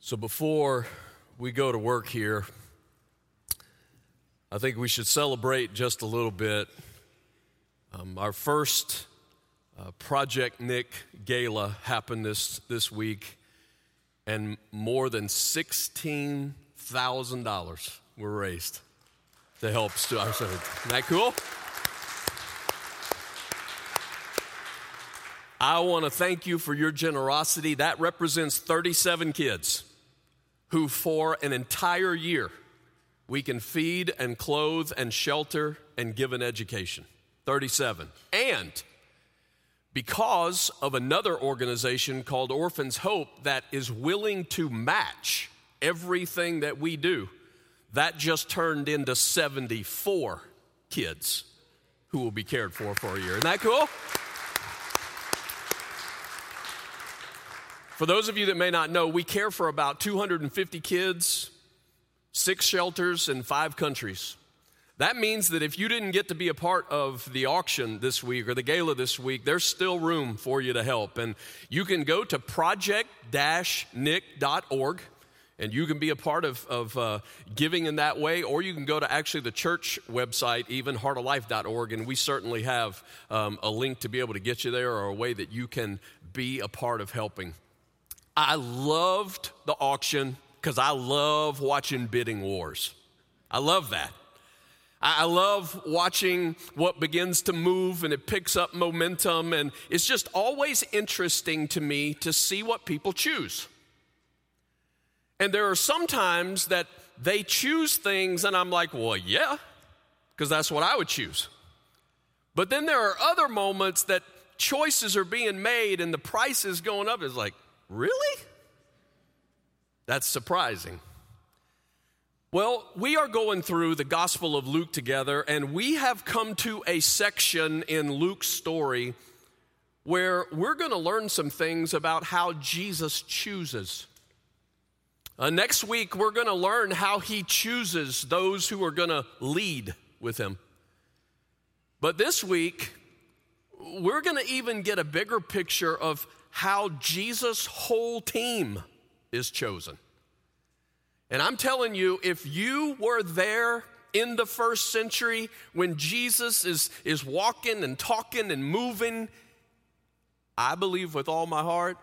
So before we go to work here, I think we should celebrate just a little bit. Um, our first uh, Project Nick Gala happened this, this week, and more than $16,000 were raised to help students. Isn't that cool? I want to thank you for your generosity. That represents 37 kids who, for an entire year, we can feed and clothe and shelter and give an education. 37. And because of another organization called Orphans Hope that is willing to match everything that we do, that just turned into 74 kids who will be cared for for a year. Isn't that cool? For those of you that may not know, we care for about 250 kids, six shelters, in five countries. That means that if you didn't get to be a part of the auction this week or the gala this week, there's still room for you to help. And you can go to project nick.org and you can be a part of, of uh, giving in that way, or you can go to actually the church website, even heartoflife.org, and we certainly have um, a link to be able to get you there or a way that you can be a part of helping. I loved the auction because I love watching bidding wars. I love that. I love watching what begins to move and it picks up momentum, and it's just always interesting to me to see what people choose. And there are some times that they choose things, and I'm like, well, yeah, because that's what I would choose. But then there are other moments that choices are being made and the price is going up. It's like, Really? That's surprising. Well, we are going through the Gospel of Luke together, and we have come to a section in Luke's story where we're going to learn some things about how Jesus chooses. Uh, next week, we're going to learn how he chooses those who are going to lead with him. But this week, we're going to even get a bigger picture of how Jesus' whole team is chosen. And I'm telling you, if you were there in the first century when Jesus is, is walking and talking and moving, I believe with all my heart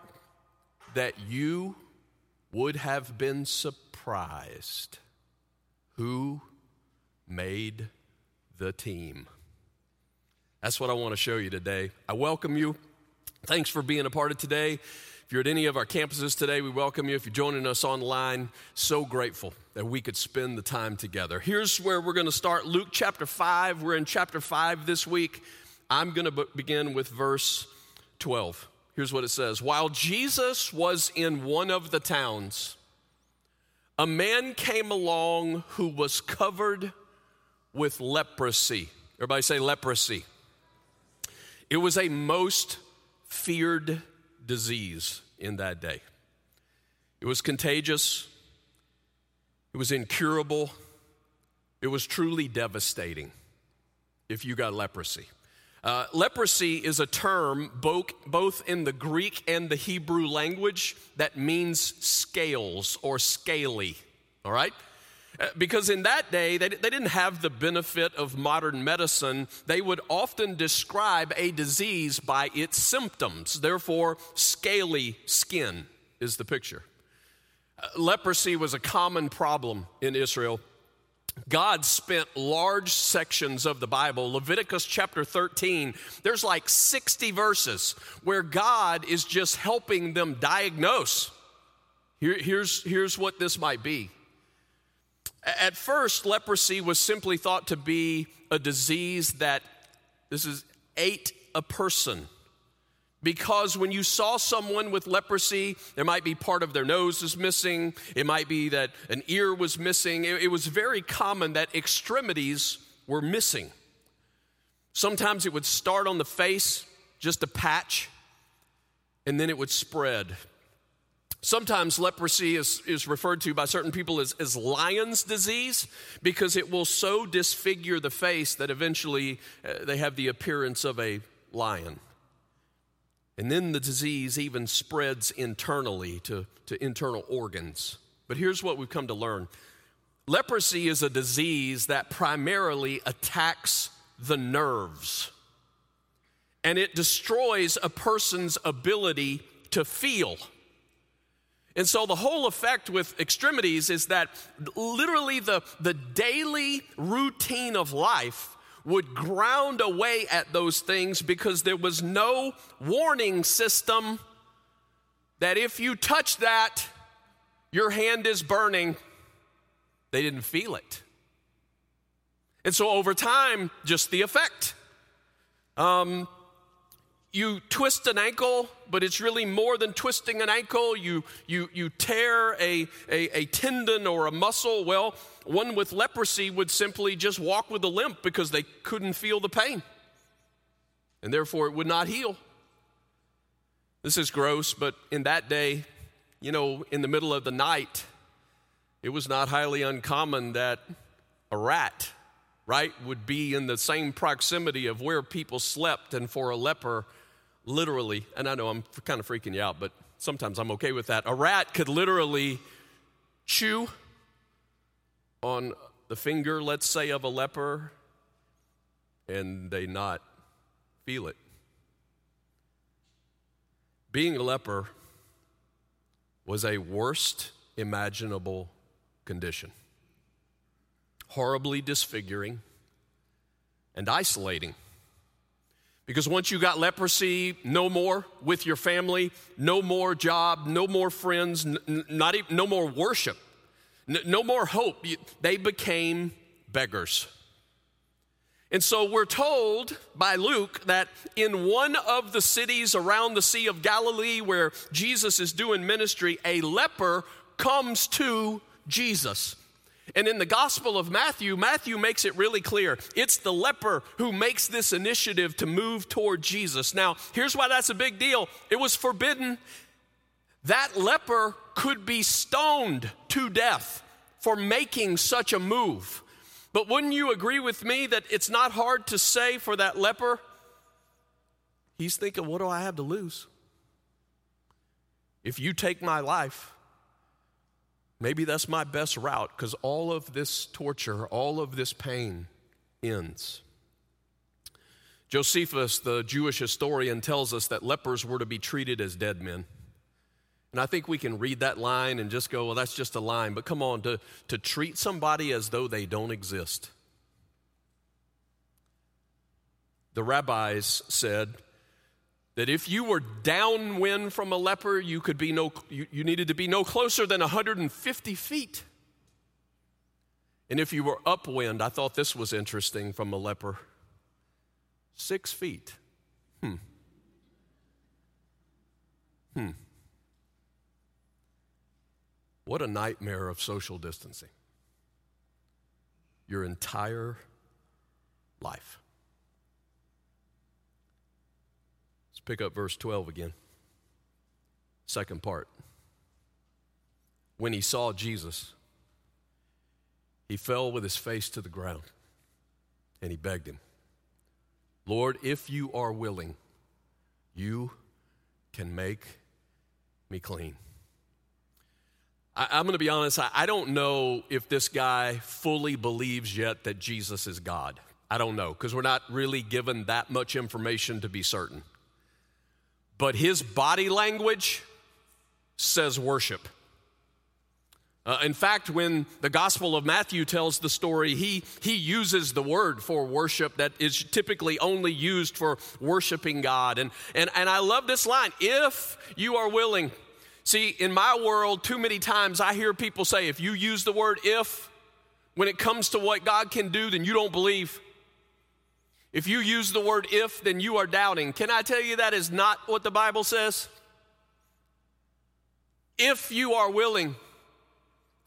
that you would have been surprised who made the team. That's what I want to show you today. I welcome you. Thanks for being a part of today. If you're at any of our campuses today, we welcome you. If you're joining us online, so grateful that we could spend the time together. Here's where we're going to start Luke chapter 5. We're in chapter 5 this week. I'm going to begin with verse 12. Here's what it says While Jesus was in one of the towns, a man came along who was covered with leprosy. Everybody say leprosy. It was a most feared disease in that day. It was contagious, it was incurable, it was truly devastating if you got leprosy. Uh, leprosy is a term both, both in the Greek and the Hebrew language that means scales or scaly, all right? Uh, because in that day, they, they didn't have the benefit of modern medicine. They would often describe a disease by its symptoms. Therefore, scaly skin is the picture. Uh, leprosy was a common problem in Israel. God spent large sections of the Bible, Leviticus chapter 13, there's like 60 verses where God is just helping them diagnose. Here, here's, here's what this might be at first, leprosy was simply thought to be a disease that, this is, ate a person. Because when you saw someone with leprosy, there might be part of their nose is missing, it might be that an ear was missing. It, it was very common that extremities were missing. Sometimes it would start on the face, just a patch, and then it would spread Sometimes leprosy is, is referred to by certain people as, as lion's disease because it will so disfigure the face that eventually uh, they have the appearance of a lion. And then the disease even spreads internally to, to internal organs. But here's what we've come to learn leprosy is a disease that primarily attacks the nerves, and it destroys a person's ability to feel. And so the whole effect with extremities is that literally the, the daily routine of life would ground away at those things because there was no warning system that if you touch that, your hand is burning. They didn't feel it. And so over time, just the effect. Um, you twist an ankle, but it's really more than twisting an ankle. You, you, you tear a, a, a, tendon or a muscle. Well, one with leprosy would simply just walk with a limp because they couldn't feel the pain. And therefore, it would not heal. This is gross, but in that day, you know, in the middle of the night, it was not highly uncommon that a rat, right, would be in the same proximity of where people slept. And for a leper, literally, and I know I'm kind of freaking you out, but sometimes I'm okay with that. A rat could literally chew on the finger, let's say, of a leper, and they not feel it. Being a leper was a worst imaginable condition, horribly disfiguring and isolating. Because once you got leprosy, no more with your family, no more job, no more friends, n- not even, no more worship, n- no more hope. They became beggars. And so we're told by Luke that in one of the cities around the Sea of Galilee where Jesus is doing ministry, a leper comes to Jesus. And in the Gospel of Matthew, Matthew makes it really clear. It's the leper who makes this initiative to move toward Jesus. Now, here's why that's a big deal it was forbidden. That leper could be stoned to death for making such a move. But wouldn't you agree with me that it's not hard to say for that leper? He's thinking, what do I have to lose? If you take my life, Maybe that's my best route because all of this torture, all of this pain ends. Josephus, the Jewish historian, tells us that lepers were to be treated as dead men. And I think we can read that line and just go, well, that's just a line. But come on, to, to treat somebody as though they don't exist. The rabbis said that if you were downwind from a leper, you could be no you, you needed to be no closer than 150 feet. And if you were upwind, I thought this was interesting from a leper. Six feet. Hmm. Hmm. What a nightmare of social distancing. Your entire life. Pick up verse 12 again. Second part. When he saw Jesus, he fell with his face to the ground and he begged him, Lord, if you are willing, you can make me clean. I, am going to be honest, I, I don't know if this guy fully believes yet that Jesus is God. I don't know, because we're not really given that much information to be certain but his body language says worship. Uh, in fact, when the Gospel of Matthew tells the story, he, he uses the word for worship that is typically only used for worshiping God. And, and, and I love this line if you are willing. See, in my world, too many times I hear people say, if you use the word if, when it comes to what God can do, then you don't believe. If you use the word if, then you are doubting. Can I tell you that is not what the Bible says? If you are willing,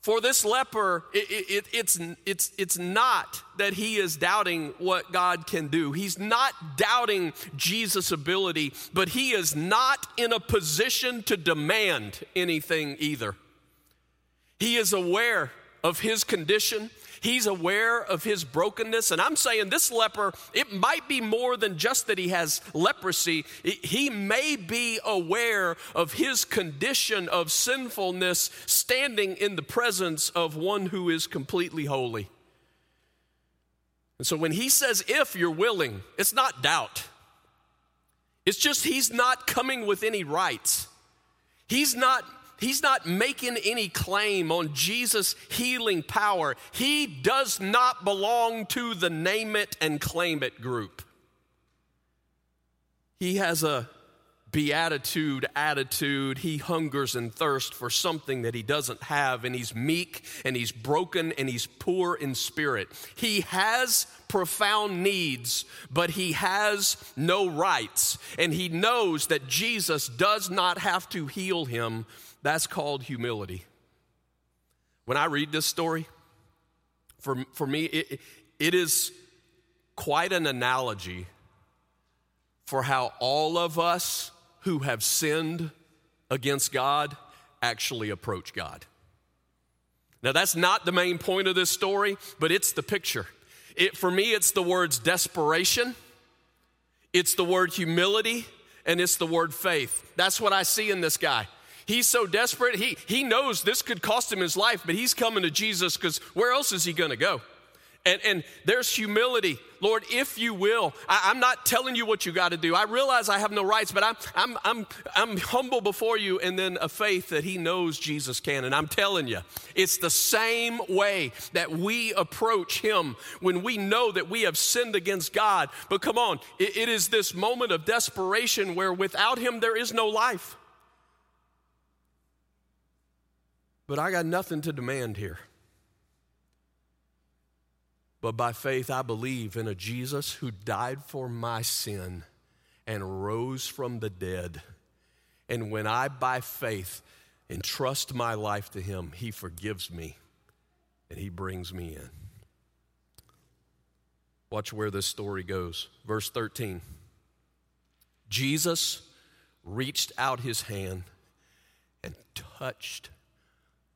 for this leper, it, it, it's, it's, it's not that he is doubting what God can do. He's not doubting Jesus' ability, but he is not in a position to demand anything either. He is aware of his condition. He's aware of his brokenness. And I'm saying this leper, it might be more than just that he has leprosy. He may be aware of his condition of sinfulness standing in the presence of one who is completely holy. And so when he says, if you're willing, it's not doubt. It's just he's not coming with any rights. He's not he's not making any claim on Jesus' healing power. He does not belong to the name it and claim it group. He has a beatitude attitude. He hungers and thirsts for something that he doesn't have, and he's meek and he's broken and he's poor in spirit. He has profound needs, but he has no rights, and he knows that Jesus does not have to heal him. That's called humility. When I read this story, for, for me, it, it is quite an analogy for how all of us who have sinned against God actually approach God. Now, that's not the main point of this story, but it's the picture. It, for me, it's the words desperation, it's the word humility, and it's the word faith. That's what I see in this guy. He's so desperate, he, he knows this could cost him his life, but he's coming to Jesus because where else is he going to go? And, and there's humility. Lord, if you will, I, am not telling you what you got to do. I realize I have no rights, but I'm, I'm, I'm, I'm humble before you, and then a faith that He knows Jesus can. And I'm telling you, it's the same way that we approach Him when we know that we have sinned against God. But come on, it, it is this moment of desperation where without Him there is no life. But I got nothing to demand here. But by faith, I believe in a Jesus who died for my sin and rose from the dead. And when I, by faith, entrust my life to Him, He forgives me and He brings me in. Watch where this story goes. Verse 13 Jesus reached out His hand and touched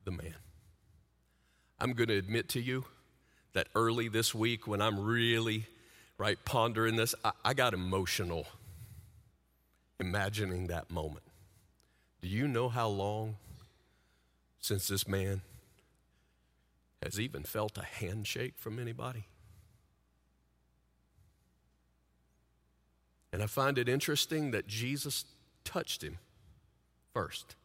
the man. I'm going to admit to you, that early this week when I'm really, right, pondering this, I, I got emotional imagining that moment. Do you know how long since this man has even felt a handshake from anybody? And I find it interesting that Jesus touched him first.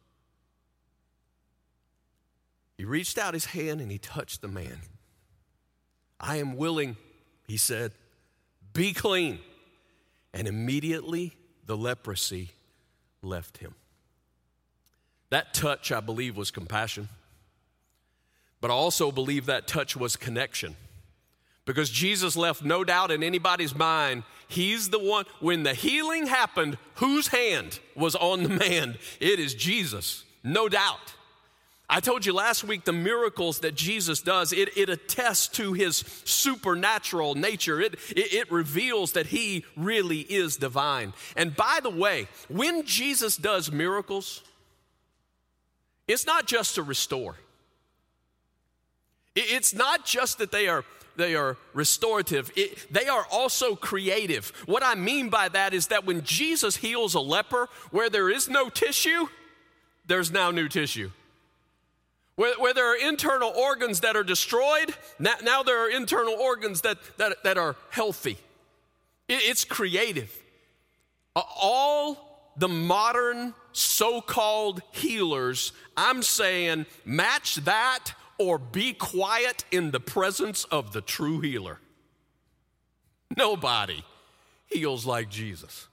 He reached out his hand and he touched the man. I am willing, he said, be clean. And immediately the leprosy left him. That touch, I believe, was compassion. But I also believe that touch was connection. Because Jesus left no doubt in anybody's mind, he's the one, when the healing happened, whose hand was on the man? It is Jesus, no doubt. I told you last week the miracles that Jesus does, it, it attests to his supernatural nature. It, it, it reveals that he really is divine. And by the way, when Jesus does miracles, it's not just to restore. It's not just that they are they are restorative. It, they are also creative. What I mean by that is that when Jesus heals a leper where there is no tissue, there's now new tissue. Where, where there are internal organs that are destroyed, now, now there are internal organs that, that, that are healthy. It, it's creative. All the modern so called healers, I'm saying match that or be quiet in the presence of the true healer. Nobody heals like Jesus.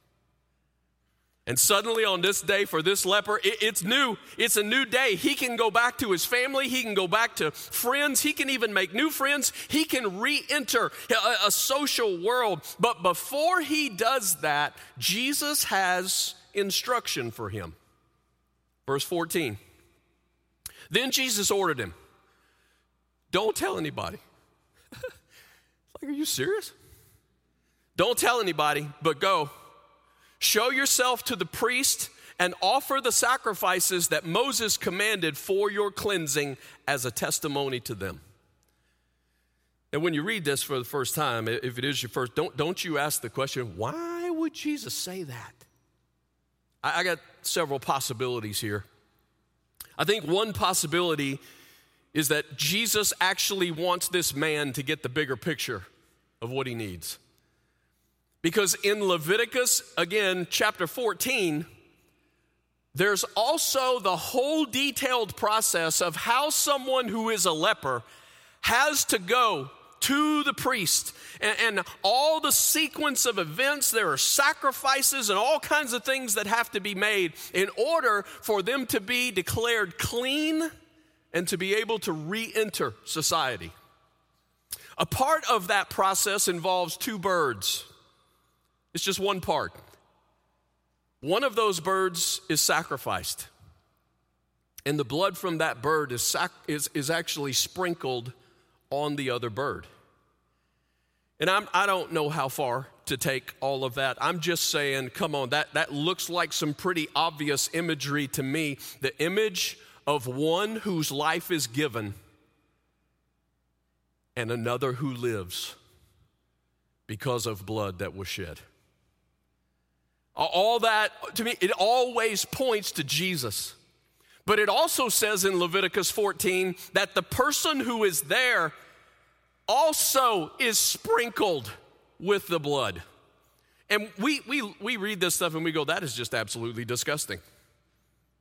And suddenly, on this day for this leper, it, it's new. It's a new day. He can go back to his family. He can go back to friends. He can even make new friends. He can re enter a, a social world. But before he does that, Jesus has instruction for him. Verse 14. Then Jesus ordered him, Don't tell anybody. like, are you serious? Don't tell anybody, but go Show yourself to the priest and offer the sacrifices that Moses commanded for your cleansing as a testimony to them. And when you read this for the first time, if it is your first, don't, don't you ask the question, why would Jesus say that? I, I got several possibilities here. I think one possibility is that Jesus actually wants this man to get the bigger picture of what he needs. Because in Leviticus, again, chapter 14, there's also the whole detailed process of how someone who is a leper has to go to the priest and, and, all the sequence of events. There are sacrifices and all kinds of things that have to be made in order for them to be declared clean and to be able to re enter society. A part of that process involves two birds, it's just one part. One of those birds is sacrificed, and the blood from that bird is, sac- is, is actually sprinkled on the other bird. And I'm, I don't know how far to take all of that. I'm just saying, come on, that, that looks like some pretty obvious imagery to me. The image of one whose life is given and another who lives because of blood that was shed. All that, to me, it always points to Jesus. But it also says in Leviticus 14 that the person who is there also is sprinkled with the blood. And we, we, we read this stuff and we go, that is just absolutely disgusting.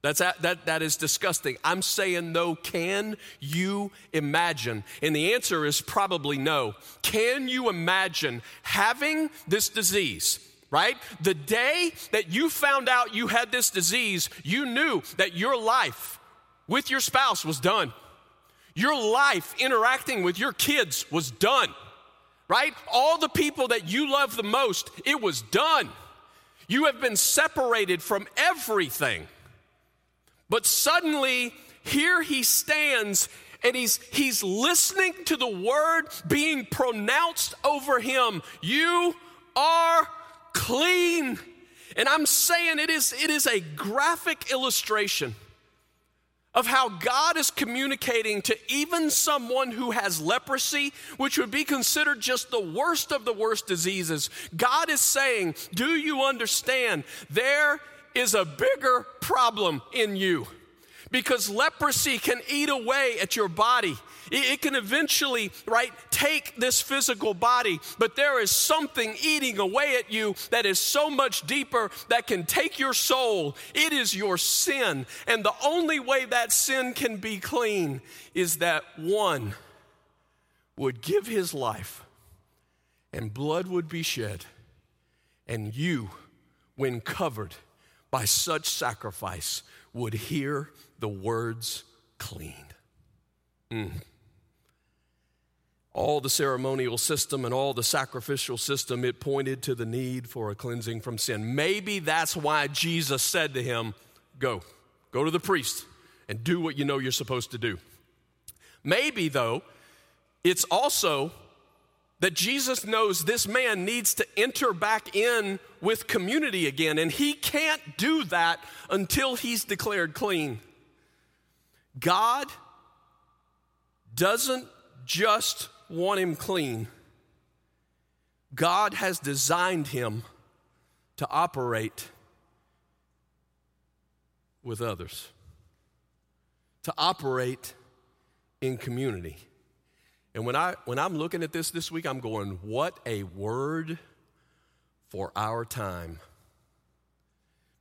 That's that, that, is disgusting. I'm saying no. Can you imagine? And the answer is probably no. Can you imagine having this disease? Right? The day that you found out you had this disease, you knew that your life with your spouse was done. Your life interacting with your kids was done, right? All the people that you love the most, it was done. You have been separated from everything. But suddenly, here he stands and he's, he's listening to the word being pronounced over him. You are clean. And I'm saying it is, it is a graphic illustration of how God is communicating to even someone who has leprosy, which would be considered just the worst of the worst diseases. God is saying, Do you understand? There is a bigger problem in you because leprosy can eat away at your body. It can eventually, right, take this physical body, but there is something eating away at you that is so much deeper that can take your soul. It is your sin. And the only way that sin can be clean is that one would give his life and blood would be shed, and you, when covered by such sacrifice, would hear the words clean. Mm all the ceremonial system and all the sacrificial system, it pointed to the need for a cleansing from sin. Maybe that's why Jesus said to him, Go, go to the priest and do what you know you're supposed to do. Maybe, though, it's also that Jesus knows this man needs to enter back in with community again, and he can't do that until he's declared clean. God doesn't just want him clean, God has designed him to operate with others, to operate in community. And when, I, when I'm looking at this this week, I'm going, what a word for our time.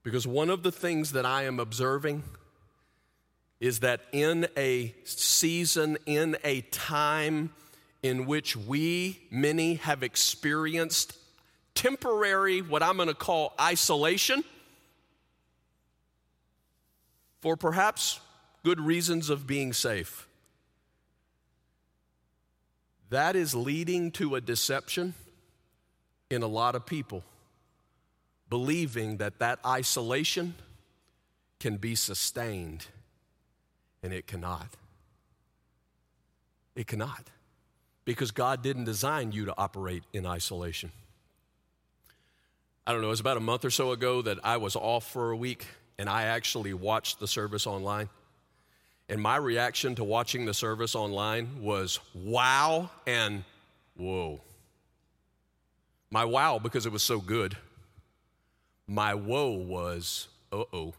Because one of the things that I am observing is that in a season, in a time, in which we, many, have experienced temporary, what I'm going to call isolation, for perhaps good reasons of being safe. That is leading to a deception in a lot of people, believing that that isolation can be sustained, and it cannot. It cannot because God didn't design you to operate in isolation. I don't know, it was about a month or so ago that I was off for a week and I actually watched the service online. And my reaction to watching the service online was wow and whoa. My wow because it was so good. My whoa was uh oh.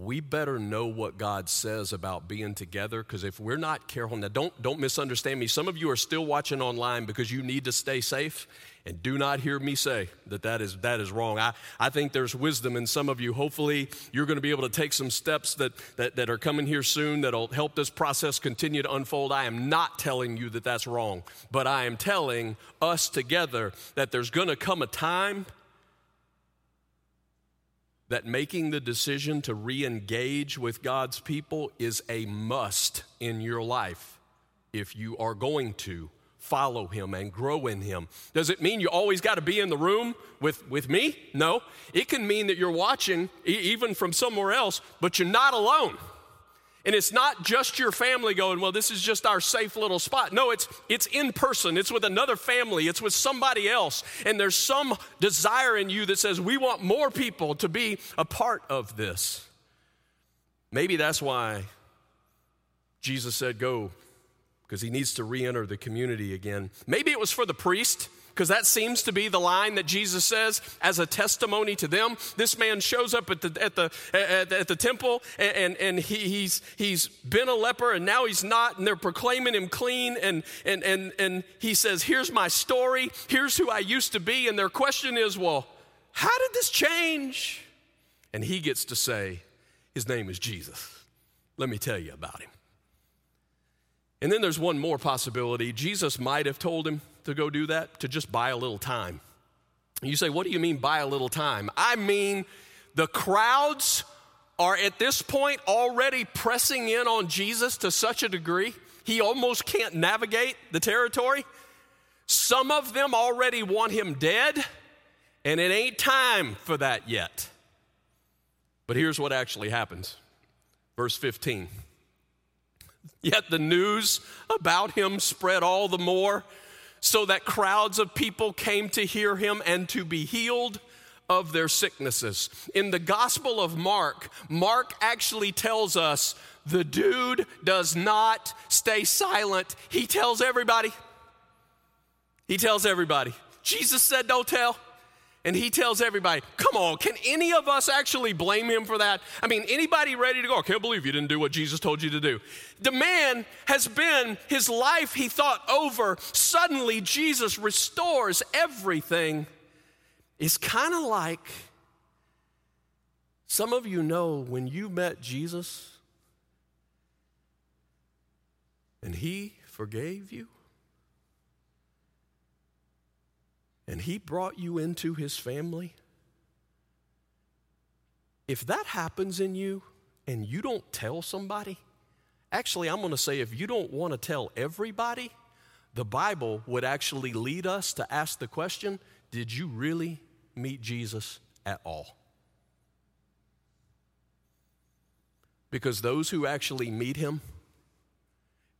We better know what God says about being together because if we're not careful, now don't, don't misunderstand me. Some of you are still watching online because you need to stay safe and do not hear me say that that is, that is wrong. I, I think there's wisdom in some of you. Hopefully, you're going to be able to take some steps that, that, that are coming here soon that'll help this process continue to unfold. I am not telling you that that's wrong, but I am telling us together that there's going to come a time that making the decision to re engage with God's people is a must in your life if you are going to follow him and grow in him. Does it mean you always got to be in the room with, with me? No. It can mean that you're watching e- even from somewhere else, but you're not alone. And it's not just your family going, well, this is just our safe little spot. No, it's, it's in person. It's with another family. It's with somebody else. And there's some desire in you that says, we want more people to be a part of this. Maybe that's why Jesus said, go because he needs to re enter the community again. Maybe it was for the priest because that seems to be the line that Jesus says as a testimony to them. This man shows up at the, at the, at, at the temple and, and he, he's, he's been a leper and now he's not, and they're proclaiming him clean. And, and, and, and he says, Here's my story, here's who I used to be. And their question is, Well, how did this change? And he gets to say, His name is Jesus. Let me tell you about him. And then there's one more possibility. Jesus might have told him to go do that, to just buy a little time. You say, What do you mean buy a little time? I mean, the crowds are at this point already pressing in on Jesus to such a degree, he almost can't navigate the territory. Some of them already want him dead, and it ain't time for that yet. But here's what actually happens. Verse 15. Yet the news about him spread all the more, so that crowds of people came to hear him and to be healed of their sicknesses. In the Gospel of Mark, Mark actually tells us the dude does not stay silent, he tells everybody. He tells everybody. Jesus said, Don't tell. And he tells everybody, come on, can any of us actually blame him for that? I mean, anybody ready to go? I can't believe you didn't do what Jesus told you to do. The man has been, his life he thought over. Suddenly, Jesus restores everything. It's kind of like some of you know when you met Jesus and he forgave you. And He brought you into His family, if that happens in you and you don't tell somebody, actually, I'm going to say if you don't want to tell everybody, the Bible would actually lead us to ask the question Did you really meet Jesus at all? Because those who actually meet him,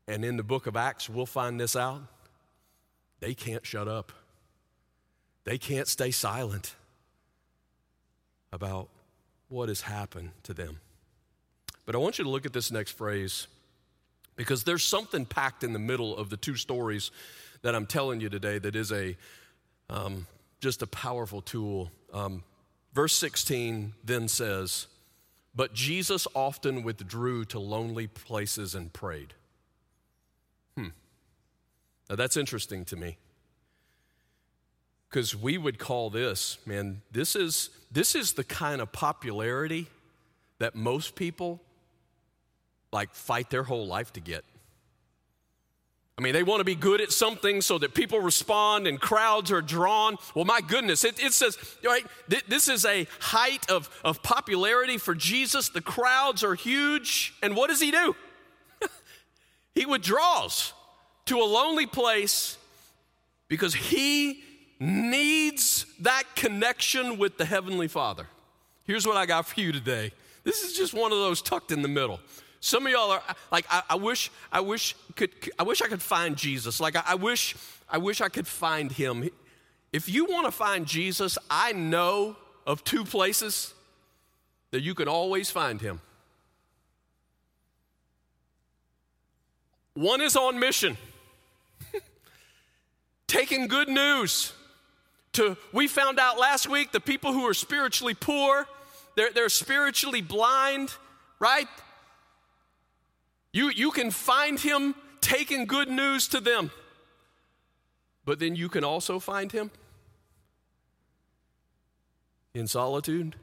and in the book of Acts, we'll find this out, they can't shut up. They can't stay silent about what has happened to them. But I want you to look at this next phrase because there's something packed in the middle of the two stories that I'm telling you today that is a um, just a powerful tool. Um, verse 16 then says, But Jesus often withdrew to lonely places and prayed. Hmm. Now that's interesting to me because we would call this, man, this is, this is the kind of popularity that most people like fight their whole life to get. I mean, they want to be good at something so that people respond and crowds are drawn. Well, my goodness, it, it says, right, th- this is a height of, of popularity for Jesus. The crowds are huge. And what does he do? he withdraws to a lonely place because he needs that connection with the Heavenly Father. Here's what I got for you today. This is just one of those tucked in the middle. Some of y'all are like, I, I wish, I wish could, I wish I could find Jesus. Like, I, I wish, I wish I could find him. If you want to find Jesus, I know of two places that you can always find him. One is on mission, taking good news to, we found out last week the people who are spiritually poor, they're, they're spiritually blind, right? You, you can find him taking good news to them. But then you can also find him in solitude,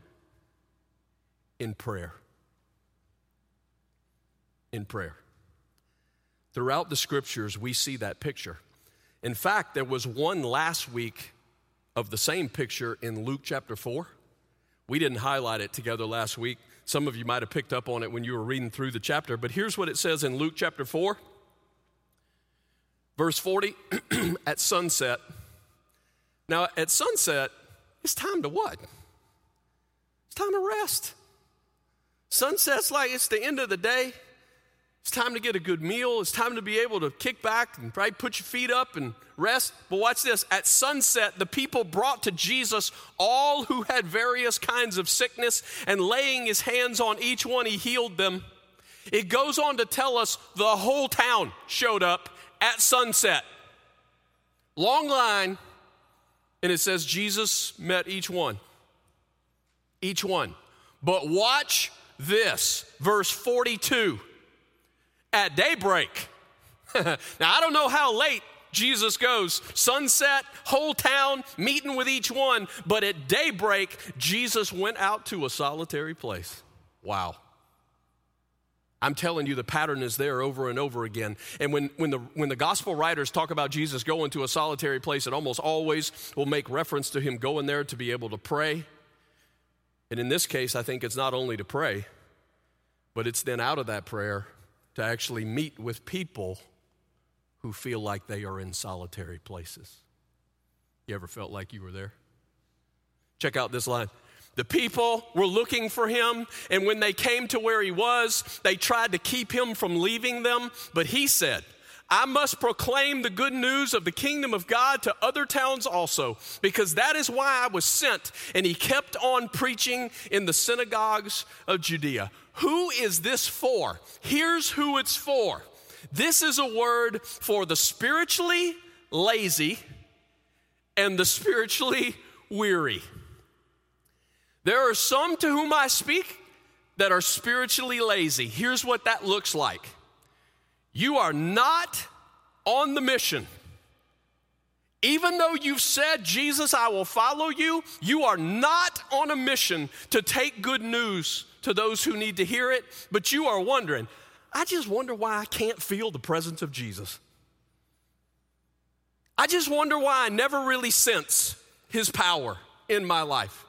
in prayer. In prayer. Throughout the scriptures, we see that picture. In fact, there was one last week of the same picture in Luke chapter 4. We didn't highlight it together last week. Some of you might have picked up on it when you were reading through the chapter, but here's what it says in Luke chapter 4, verse 40 at sunset. Now, at sunset, it's time to what? It's time to rest. Sunset's like it's the end of the day. It's time to get a good meal. It's time to be able to kick back and probably put your feet up and rest. But watch this. At sunset, the people brought to Jesus all who had various kinds of sickness, and laying his hands on each one, he healed them. It goes on to tell us the whole town showed up at sunset. Long line, and it says Jesus met each one. Each one. But watch this, verse 42 at daybreak. now, I don't know how late Jesus goes. Sunset, whole town, meeting with each one. But at daybreak, Jesus went out to a solitary place. Wow. I'm telling you, the pattern is there over and over again. And when, when, the, when the gospel writers talk about Jesus going to a solitary place, it almost always will make reference to him going there to be able to pray. And in this case, I think it's not only to pray, but it's then out of that prayer to actually meet with people who feel like they are in solitary places. You ever felt like you were there? Check out this line. The people were looking for him, and when they came to where he was, they tried to keep him from leaving them. But he said, I must proclaim the good news of the kingdom of God to other towns also, because that is why I was sent. And he kept on preaching in the synagogues of Judea. Who is this for? Here's who it's for. This is a word for the spiritually lazy and the spiritually weary. There are some to whom I speak that are spiritually lazy. Here's what that looks like you are not on the mission. Even though you've said, Jesus, I will follow you, you are not on a mission to take good news to those who need to hear it, but you are wondering, I just wonder why I can't feel the presence of Jesus. I just wonder why I never really sense his power in my life.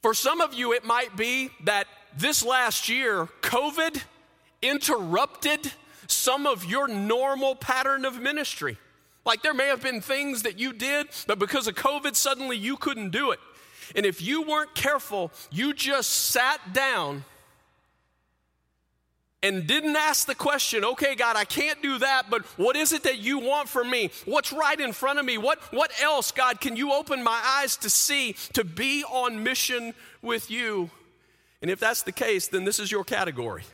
For some of you, it might be that this last year, COVID interrupted some of your normal pattern of ministry. Like there may have been things that you did, but because of COVID, suddenly you couldn't do it. And if you weren't careful, you just sat down and didn't ask the question, okay, God, I can't do that, but what is it that you want from me? What's right in front of me? What, what else, God, can you open my eyes to see to be on mission with you? And if that's the case, then this is your category.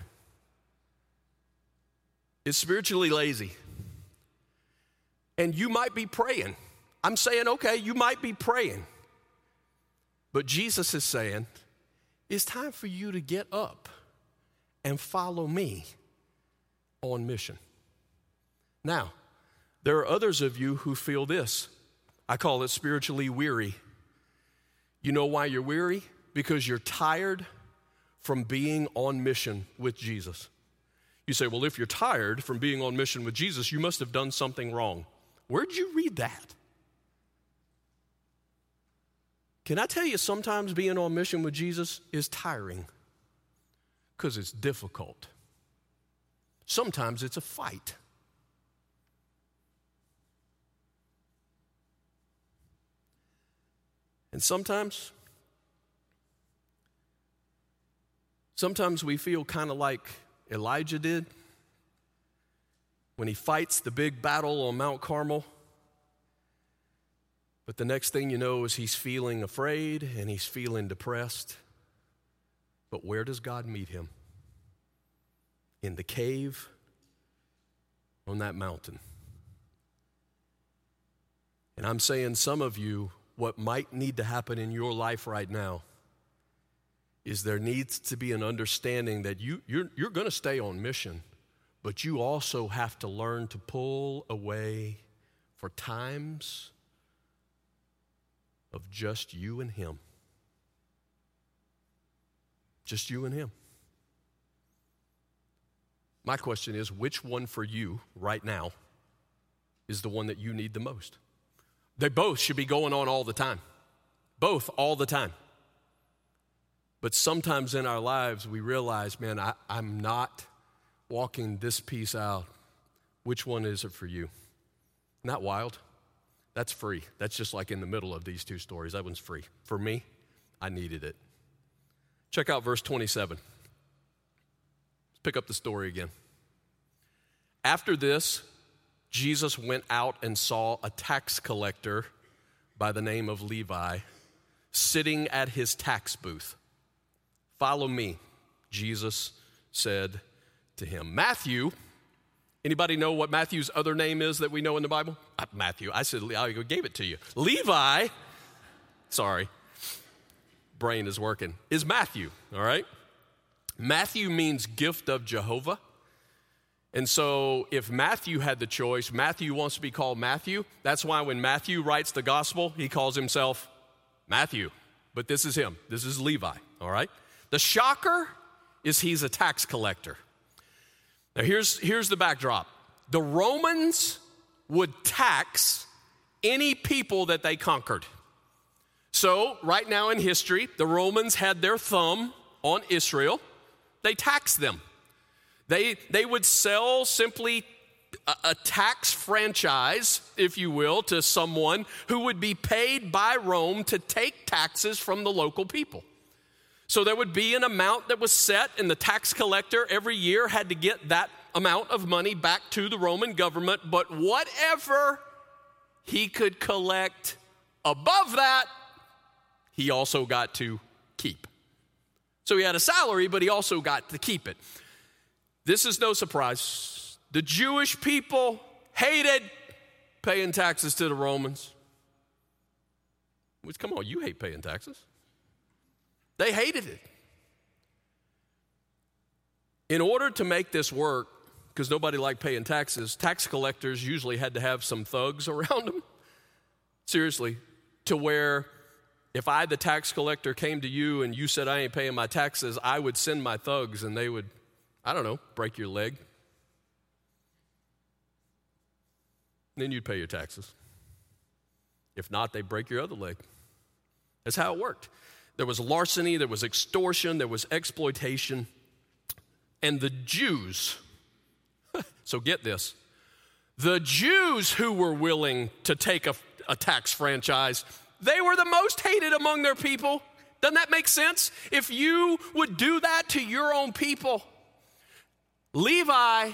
It's spiritually lazy. And you might be praying. I'm saying, okay, you might be praying. But Jesus is saying, it's time for you to get up and follow me on mission. Now, there are others of you who feel this. I call it spiritually weary. You know why you're weary? Because you're tired from being on mission with Jesus. You say, well, if you're tired from being on mission with Jesus, you must have done something wrong. Where'd you read that? Can I tell you, sometimes being on mission with Jesus is tiring because it's difficult. Sometimes it's a fight. And sometimes, sometimes we feel kind of like Elijah did when he fights the big battle on Mount Carmel But the next thing you know is he's feeling afraid and he's feeling depressed. But where does God meet him? In the cave on that mountain. And I'm saying some of you, what might need to happen in your life right now is there needs to be an understanding that you, you're, you're going to stay on mission, but you also have to learn to pull away for times of just you and Him. Just you and Him. My question is which one for you right now is the one that you need the most? They both should be going on all the time. Both all the time. But sometimes in our lives, we realize, man, I, am not walking this piece out. Which one is it for you? Not wild. That's free. That's just like in the middle of these two stories. That one's free. For me, I needed it. Check out verse 27. Let's pick up the story again. After this, Jesus went out and saw a tax collector by the name of Levi sitting at his tax booth. Follow me, Jesus said to him. Matthew, anybody know what Matthew's other name is that we know in the Bible? Uh, Matthew, I said, I gave it to you. Levi, sorry, brain is working, is Matthew, all right? Matthew means gift of Jehovah. And so, if Matthew had the choice, Matthew wants to be called Matthew. That's why when Matthew writes the gospel, he calls himself Matthew. But this is him. This is Levi, all right? The shocker is he's a tax collector. Now, here's, here's the backdrop the Romans would tax any people that they conquered. So, right now in history, the Romans had their thumb on Israel, they taxed them. They, they would sell simply a, a, tax franchise, if you will, to someone who would be paid by Rome to take taxes from the local people. So there would be an amount that was set, and the tax collector every year had to get that amount of money back to the Roman government. But whatever he could collect above that, he also got to keep. So he had a salary, but he also got to keep it. This is no surprise. The Jewish people hated paying taxes to the Romans. Which, come on, you hate paying taxes. They hated it. In order to make this work, because nobody liked paying taxes, tax collectors usually had to have some thugs around them. Seriously, to where if I, the tax collector, came to you and you said I ain't paying my taxes, I would send my thugs and they would I don't know, break your leg. Then you'd pay your taxes. If not, they break your other leg. That's how it worked. There was larceny, there was extortion, there was exploitation. And the Jews, so get this, the Jews who were willing to take a, a tax franchise, they were the most hated among their people. Doesn't that make sense? If you would do that to your own people, Levi,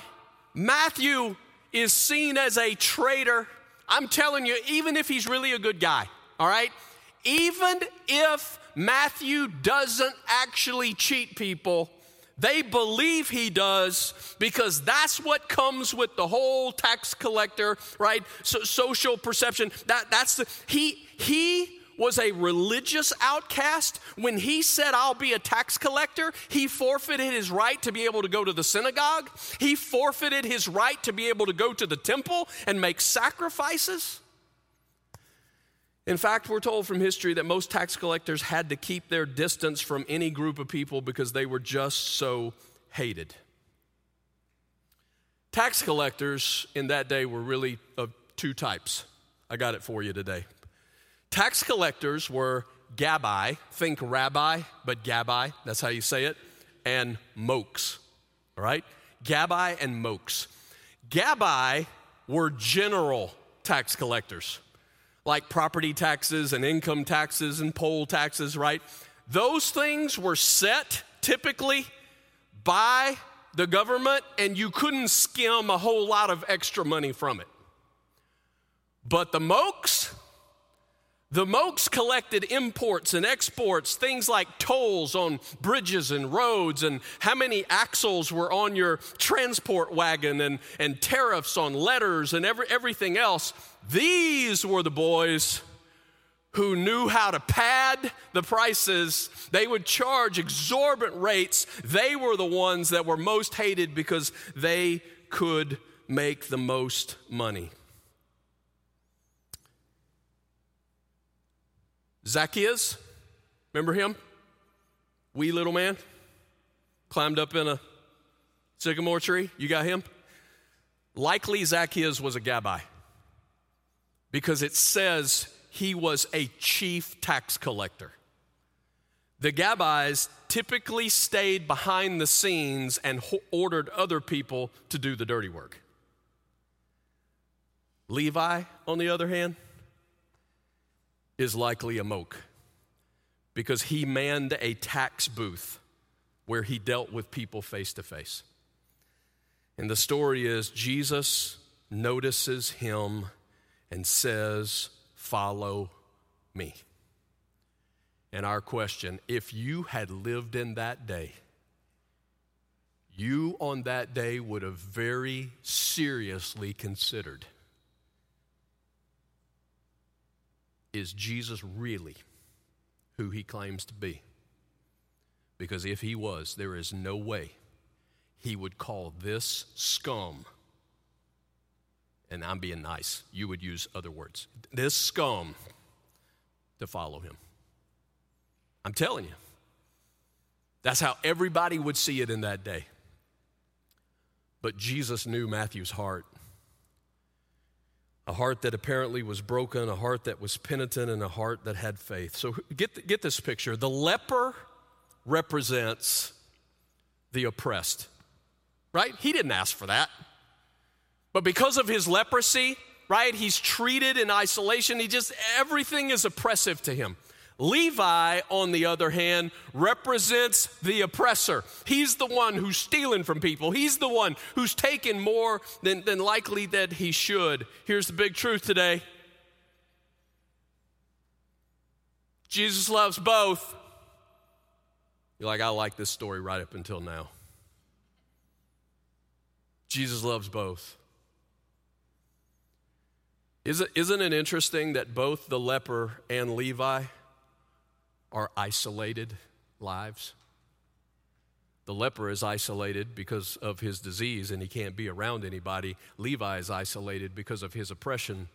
Matthew is seen as a traitor. I'm telling you, even if he's really a good guy, all right? Even if Matthew doesn't actually cheat people, they believe he does because that's what comes with the whole tax collector, right? So, social perception. That, that's the, he, he was a religious outcast, when he said, I'll be a tax collector, he forfeited his right to be able to go to the synagogue. He forfeited his right to be able to go to the temple and make sacrifices. In fact, we're told from history that most tax collectors had to keep their distance from any group of people because they were just so hated. Tax collectors in that day were really of two types. I got it for you today. Tax collectors were Gabbai, think rabbi, but Gabbai, that's how you say it, and Mokes, all right? Gabbai and Mokes. Gabbai were general tax collectors, like property taxes and income taxes and poll taxes, right? Those things were set typically by the government, and you couldn't skim a whole lot of extra money from it. But the Mokes, The Mokes collected imports and exports, things like tolls on bridges and roads, and how many axles were on your transport wagon, and, and tariffs on letters and every, everything else. These were the boys who knew how to pad the prices. They would charge exorbitant rates. They were the ones that were most hated because they could make the most money. Zacchaeus, remember him? Wee little man, climbed up in a sycamore tree. You got him? Likely Zacchaeus was a Gabbai because it says he was a chief tax collector. The Gabbais typically stayed behind the scenes and ho- ordered other people to do the dirty work. Levi, on the other hand, is likely a moke because he manned a tax booth where he dealt with people face to face. And the story is Jesus notices him and says, Follow me. And our question if you had lived in that day, you on that day would have very seriously considered is Jesus really who he claims to be? Because if he was, there is no way he would call this scum, and I'm being nice, you would use other words, this scum to follow him. I'm telling you. That's how everybody would see it in that day. But Jesus knew Matthew's heart a heart that apparently was broken, a heart that was penitent, and a heart that had faith. So get, get this picture. The leper represents the oppressed, right? He didn't ask for that. But because of his leprosy, right, he's treated in isolation. He just, everything is oppressive to him. Levi, on the other hand, represents the oppressor. He's the one who's stealing from people. He's the one who's taken more than, than likely that he should. Here's the big truth today Jesus loves both. You're like, I like this story right up until now. Jesus loves both. Isn't, it interesting that both the leper and Levi are isolated lives. The leper is isolated because of his disease and he can't be around anybody. Levi is isolated because of his oppression.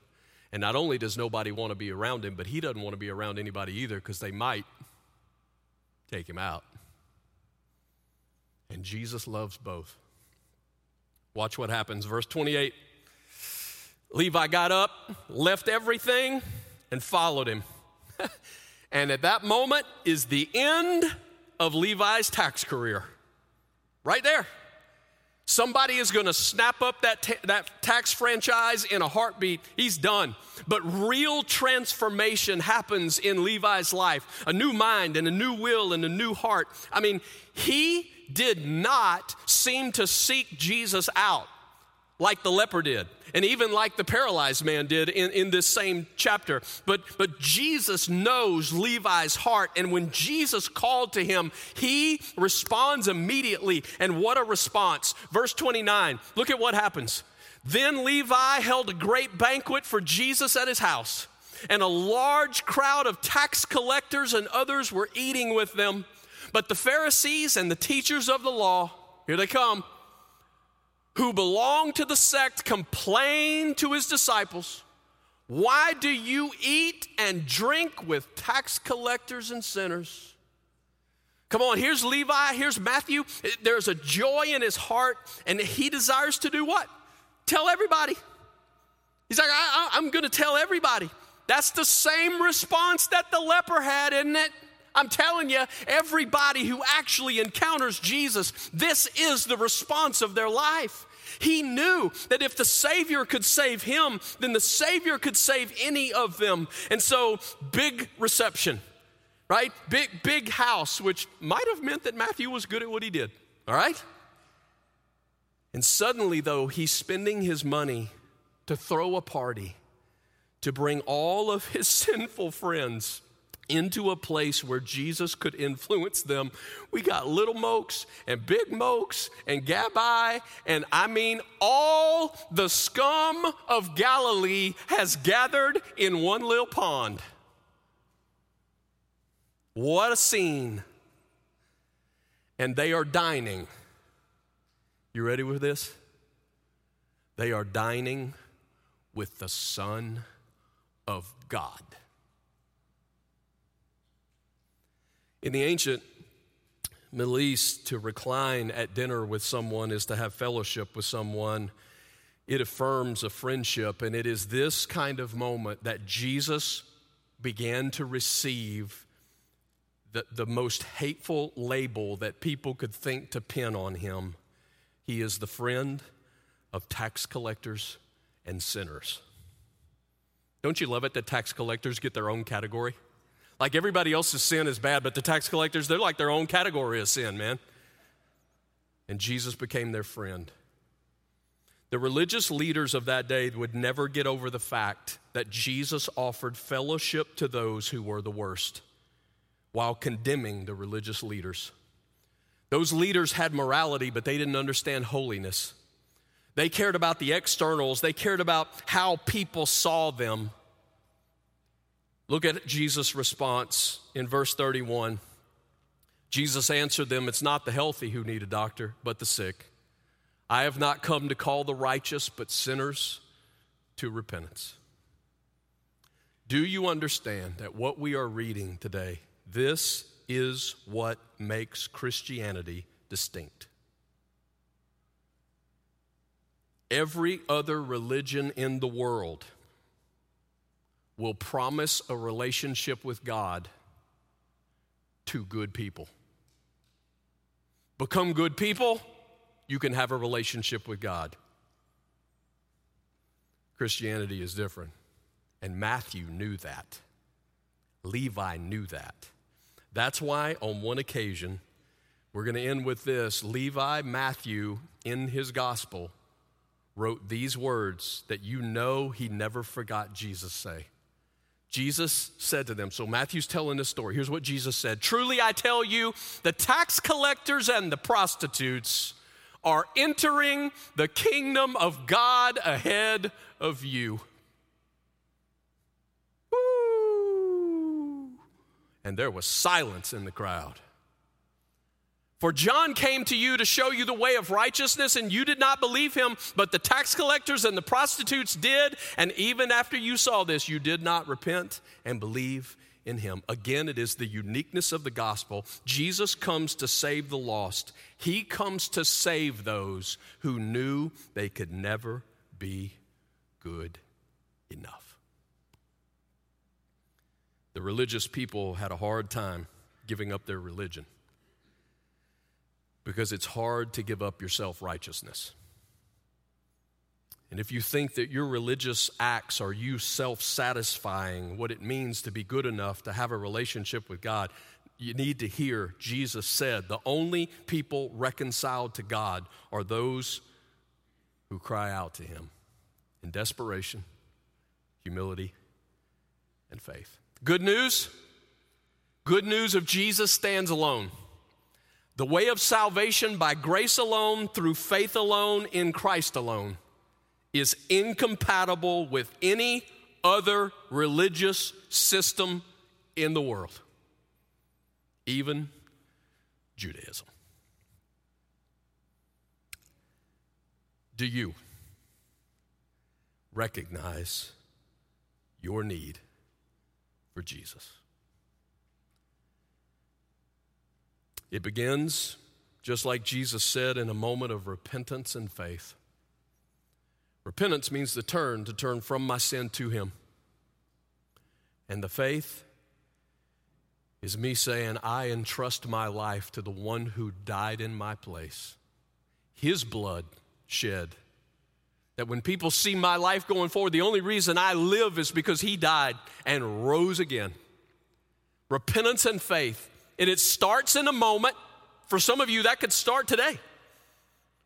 And not only does nobody want to be around him, but he doesn't want to be around anybody either because they might take him out. And Jesus loves both. Watch what happens. Verse 28 Levi got up, left everything, and followed him. And at that moment is the end of Levi's tax career. Right there. Somebody is going to snap up that, ta- that tax franchise in a heartbeat. He's done. But real transformation happens in Levi's life a new mind and a new will and a new heart. I mean, he did not seem to seek Jesus out like the leper did, and even like the paralyzed man did in, in this same chapter. But, but Jesus knows Levi's heart, and when Jesus called to him, he responds immediately. And what a response! Verse 29, look at what happens. Then Levi held a great banquet for Jesus at his house, and a large crowd of tax collectors and others were eating with them. But the Pharisees and the teachers of the law, here they come, who belonged to the sect complained to his disciples, Why do you eat and drink with tax collectors and sinners? Come on, here's Levi, here's Matthew. There's a joy in his heart, and he desires to do what? Tell everybody. He's like, I, am going to tell everybody. That's the same response that the leper had, isn't it? I'm telling you, everybody who actually encounters Jesus, this is the response of their life. He knew that if the Savior could save him, then the Savior could save any of them. And so, big reception, right? Big, big house, which might have meant that Matthew was good at what he did, all right? And suddenly, though, he's spending his money to throw a party to bring all of his sinful friends into a place where Jesus could influence them. We got little mokes and big mokes and Gabbai, and I mean, all the scum of Galilee has gathered in one little pond. What a scene. And they are dining. You ready with this? They are dining with the Son of God. In the ancient Middle East, to recline at dinner with someone is to have fellowship with someone. It affirms a friendship, and it is this kind of moment that Jesus began to receive the, the most hateful label that people could think to pin on him. He is the friend of tax collectors and sinners. Don't you love it that tax collectors get their own category? Like everybody else's sin is bad, but the tax collectors, they're like their own category of sin, man. And Jesus became their friend. The religious leaders of that day would never get over the fact that Jesus offered fellowship to those who were the worst while condemning the religious leaders. Those leaders had morality, but they didn't understand holiness. They cared about the externals, they cared about how people saw them. Look at Jesus' response in verse 31. Jesus answered them, It's not the healthy who need a doctor, but the sick. I have not come to call the righteous, but sinners to repentance. Do you understand that what we are reading today, this is what makes Christianity distinct? Every other religion in the world will promise a relationship with God to good people. Become good people, you can have a relationship with God. Christianity is different. And Matthew knew that. Levi knew that. That's why, on one occasion, we're going to end with this Levi Matthew, in his gospel, wrote these words that you know he never forgot Jesus say. Jesus said to them, so Matthew's telling this story. Here's what Jesus said Truly I tell you, the tax collectors and the prostitutes are entering the kingdom of God ahead of you. Woo! And there was silence in the crowd. For John came to you to show you the way of righteousness, and you did not believe him, but the tax collectors and the prostitutes did. And even after you saw this, you did not repent and believe in him. Again, it is the uniqueness of the gospel. Jesus comes to save the lost, he comes to save those who knew they could never be good enough. The religious people had a hard time giving up their religion because it's hard to give up your self righteousness. And if you think that your religious acts are you self satisfying, what it means to be good enough to have a relationship with God, you need to hear Jesus said the only people reconciled to God are those who cry out to Him in desperation, humility, and faith. Good news good news of Jesus stands alone. The way of salvation by grace alone, through faith alone, in Christ alone, is incompatible with any other religious system in the world, even Judaism. Do you recognize your need for Jesus? It begins, just like Jesus said, in a moment of repentance and faith. Repentance means to turn, to turn from my sin to Him. And the faith is me saying, I entrust my life to the one who died in my place. His blood shed. That when people see my life going forward, the only reason I live is because He died and rose again. Repentance and faith and it starts in a moment. For some of you, that could start today.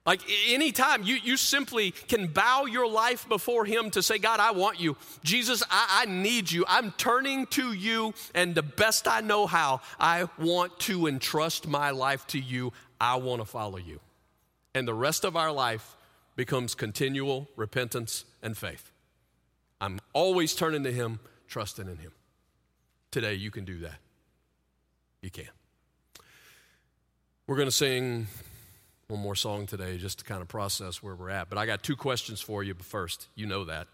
Like anytime you, you simply can bow your life before Him to say, God, I want you. Jesus, I, I need you. I'm turning to you, and the best I know how, I want to entrust my life to you. I want to follow you. And the rest of our life becomes continual repentance and faith. I'm always turning to Him, trusting in Him. Today, you can do that. You can. We're going to sing one more song today just to kind of process where we're at. But I got two questions for you But first. You know that.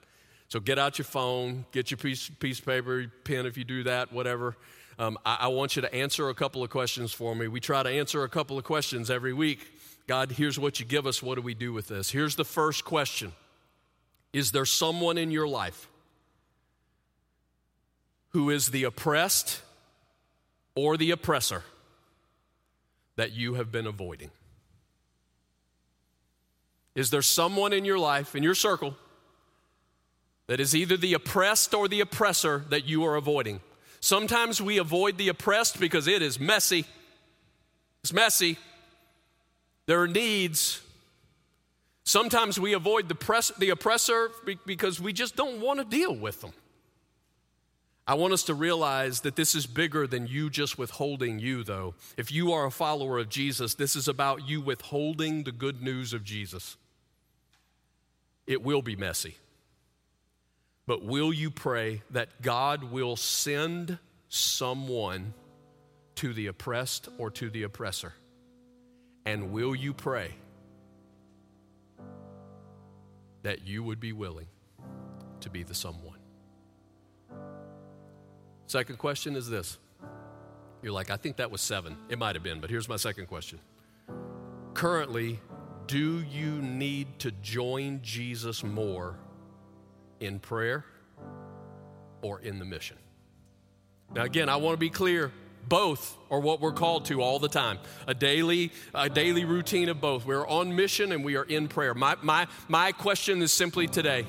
So get out your phone, get your piece, piece of paper, pen if you do that, whatever. Um, I, I want you to answer a couple of questions for me. We try to answer a couple of questions every week. God, here's what you give us. What do we do with this? Here's the first question Is there someone in your life who is the oppressed or the oppressor that you have been avoiding? Is there someone in your life, in your circle, that is either the oppressed or the oppressor that you are avoiding? Sometimes we avoid the oppressed because it is messy. It's messy. There are needs. Sometimes we avoid the, press, the oppressor because we just don't want to deal with them. I want us to realize that this is bigger than you just withholding you, though. If you are a follower of Jesus, this is about you withholding the good news of Jesus. It will be messy. But will you pray that God will send someone to the oppressed or to the oppressor? And will you pray that you would be willing to be the someone? Second question is this. You're like, I think that was seven. It might have been, but here's my second question. Currently, do you need to join Jesus more in prayer or in the mission? Now, again, I want to be clear. Both are what we're called to all the time. A daily, a daily routine of both. We're on mission and we are in prayer. My, my, my question is simply today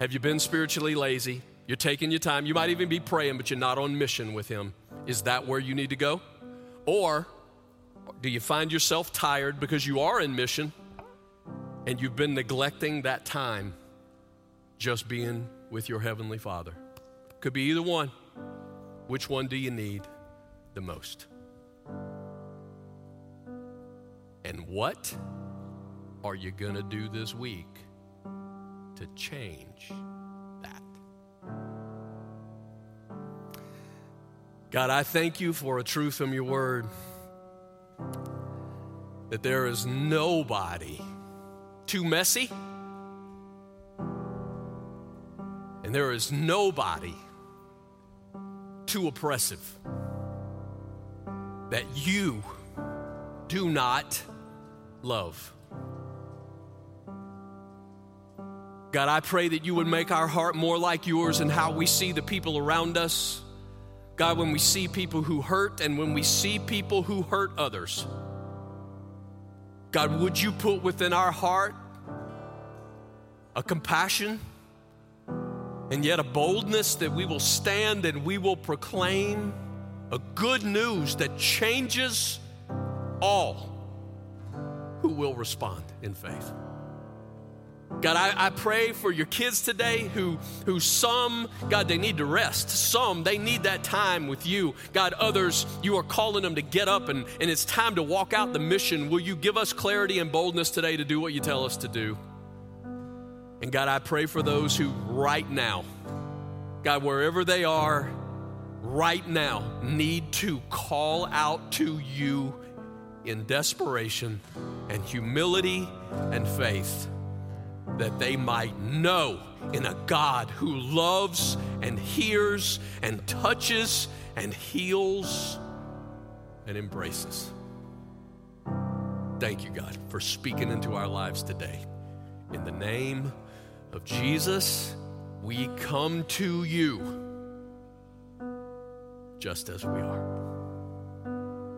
Have you been spiritually lazy? You're taking your time. You might even be praying, but you're not on mission with Him. Is that where you need to go? Or do you find yourself tired because you are in mission and you've been neglecting that time just being with your Heavenly Father? Could be either one. Which one do you need the most? And what are you going to do this week to change God, I thank you for a truth from your word that there is nobody too messy, and there is nobody too oppressive that you do not love. God, I pray that you would make our heart more like yours in how we see the people around us. God, when we see people who hurt and when we see people who hurt others. God, would you put within our heart a compassion and yet a boldness that we will stand and we will proclaim a good news that changes all who will respond in faith. God, I, I, pray for your kids today who, who some, God, they need to rest. Some, they need that time with you. God, others, you are calling them to get up and, and it's time to walk out the mission. Will you give us clarity and boldness today to do what you tell us to do? And God, I pray for those who right now, God, wherever they are, right now, need to call out to you in desperation and humility and faith that they might know in a God who loves and hears and touches and heals and embraces. Thank you, God, for speaking into our lives today. In the name of Jesus, we come to you just as we are.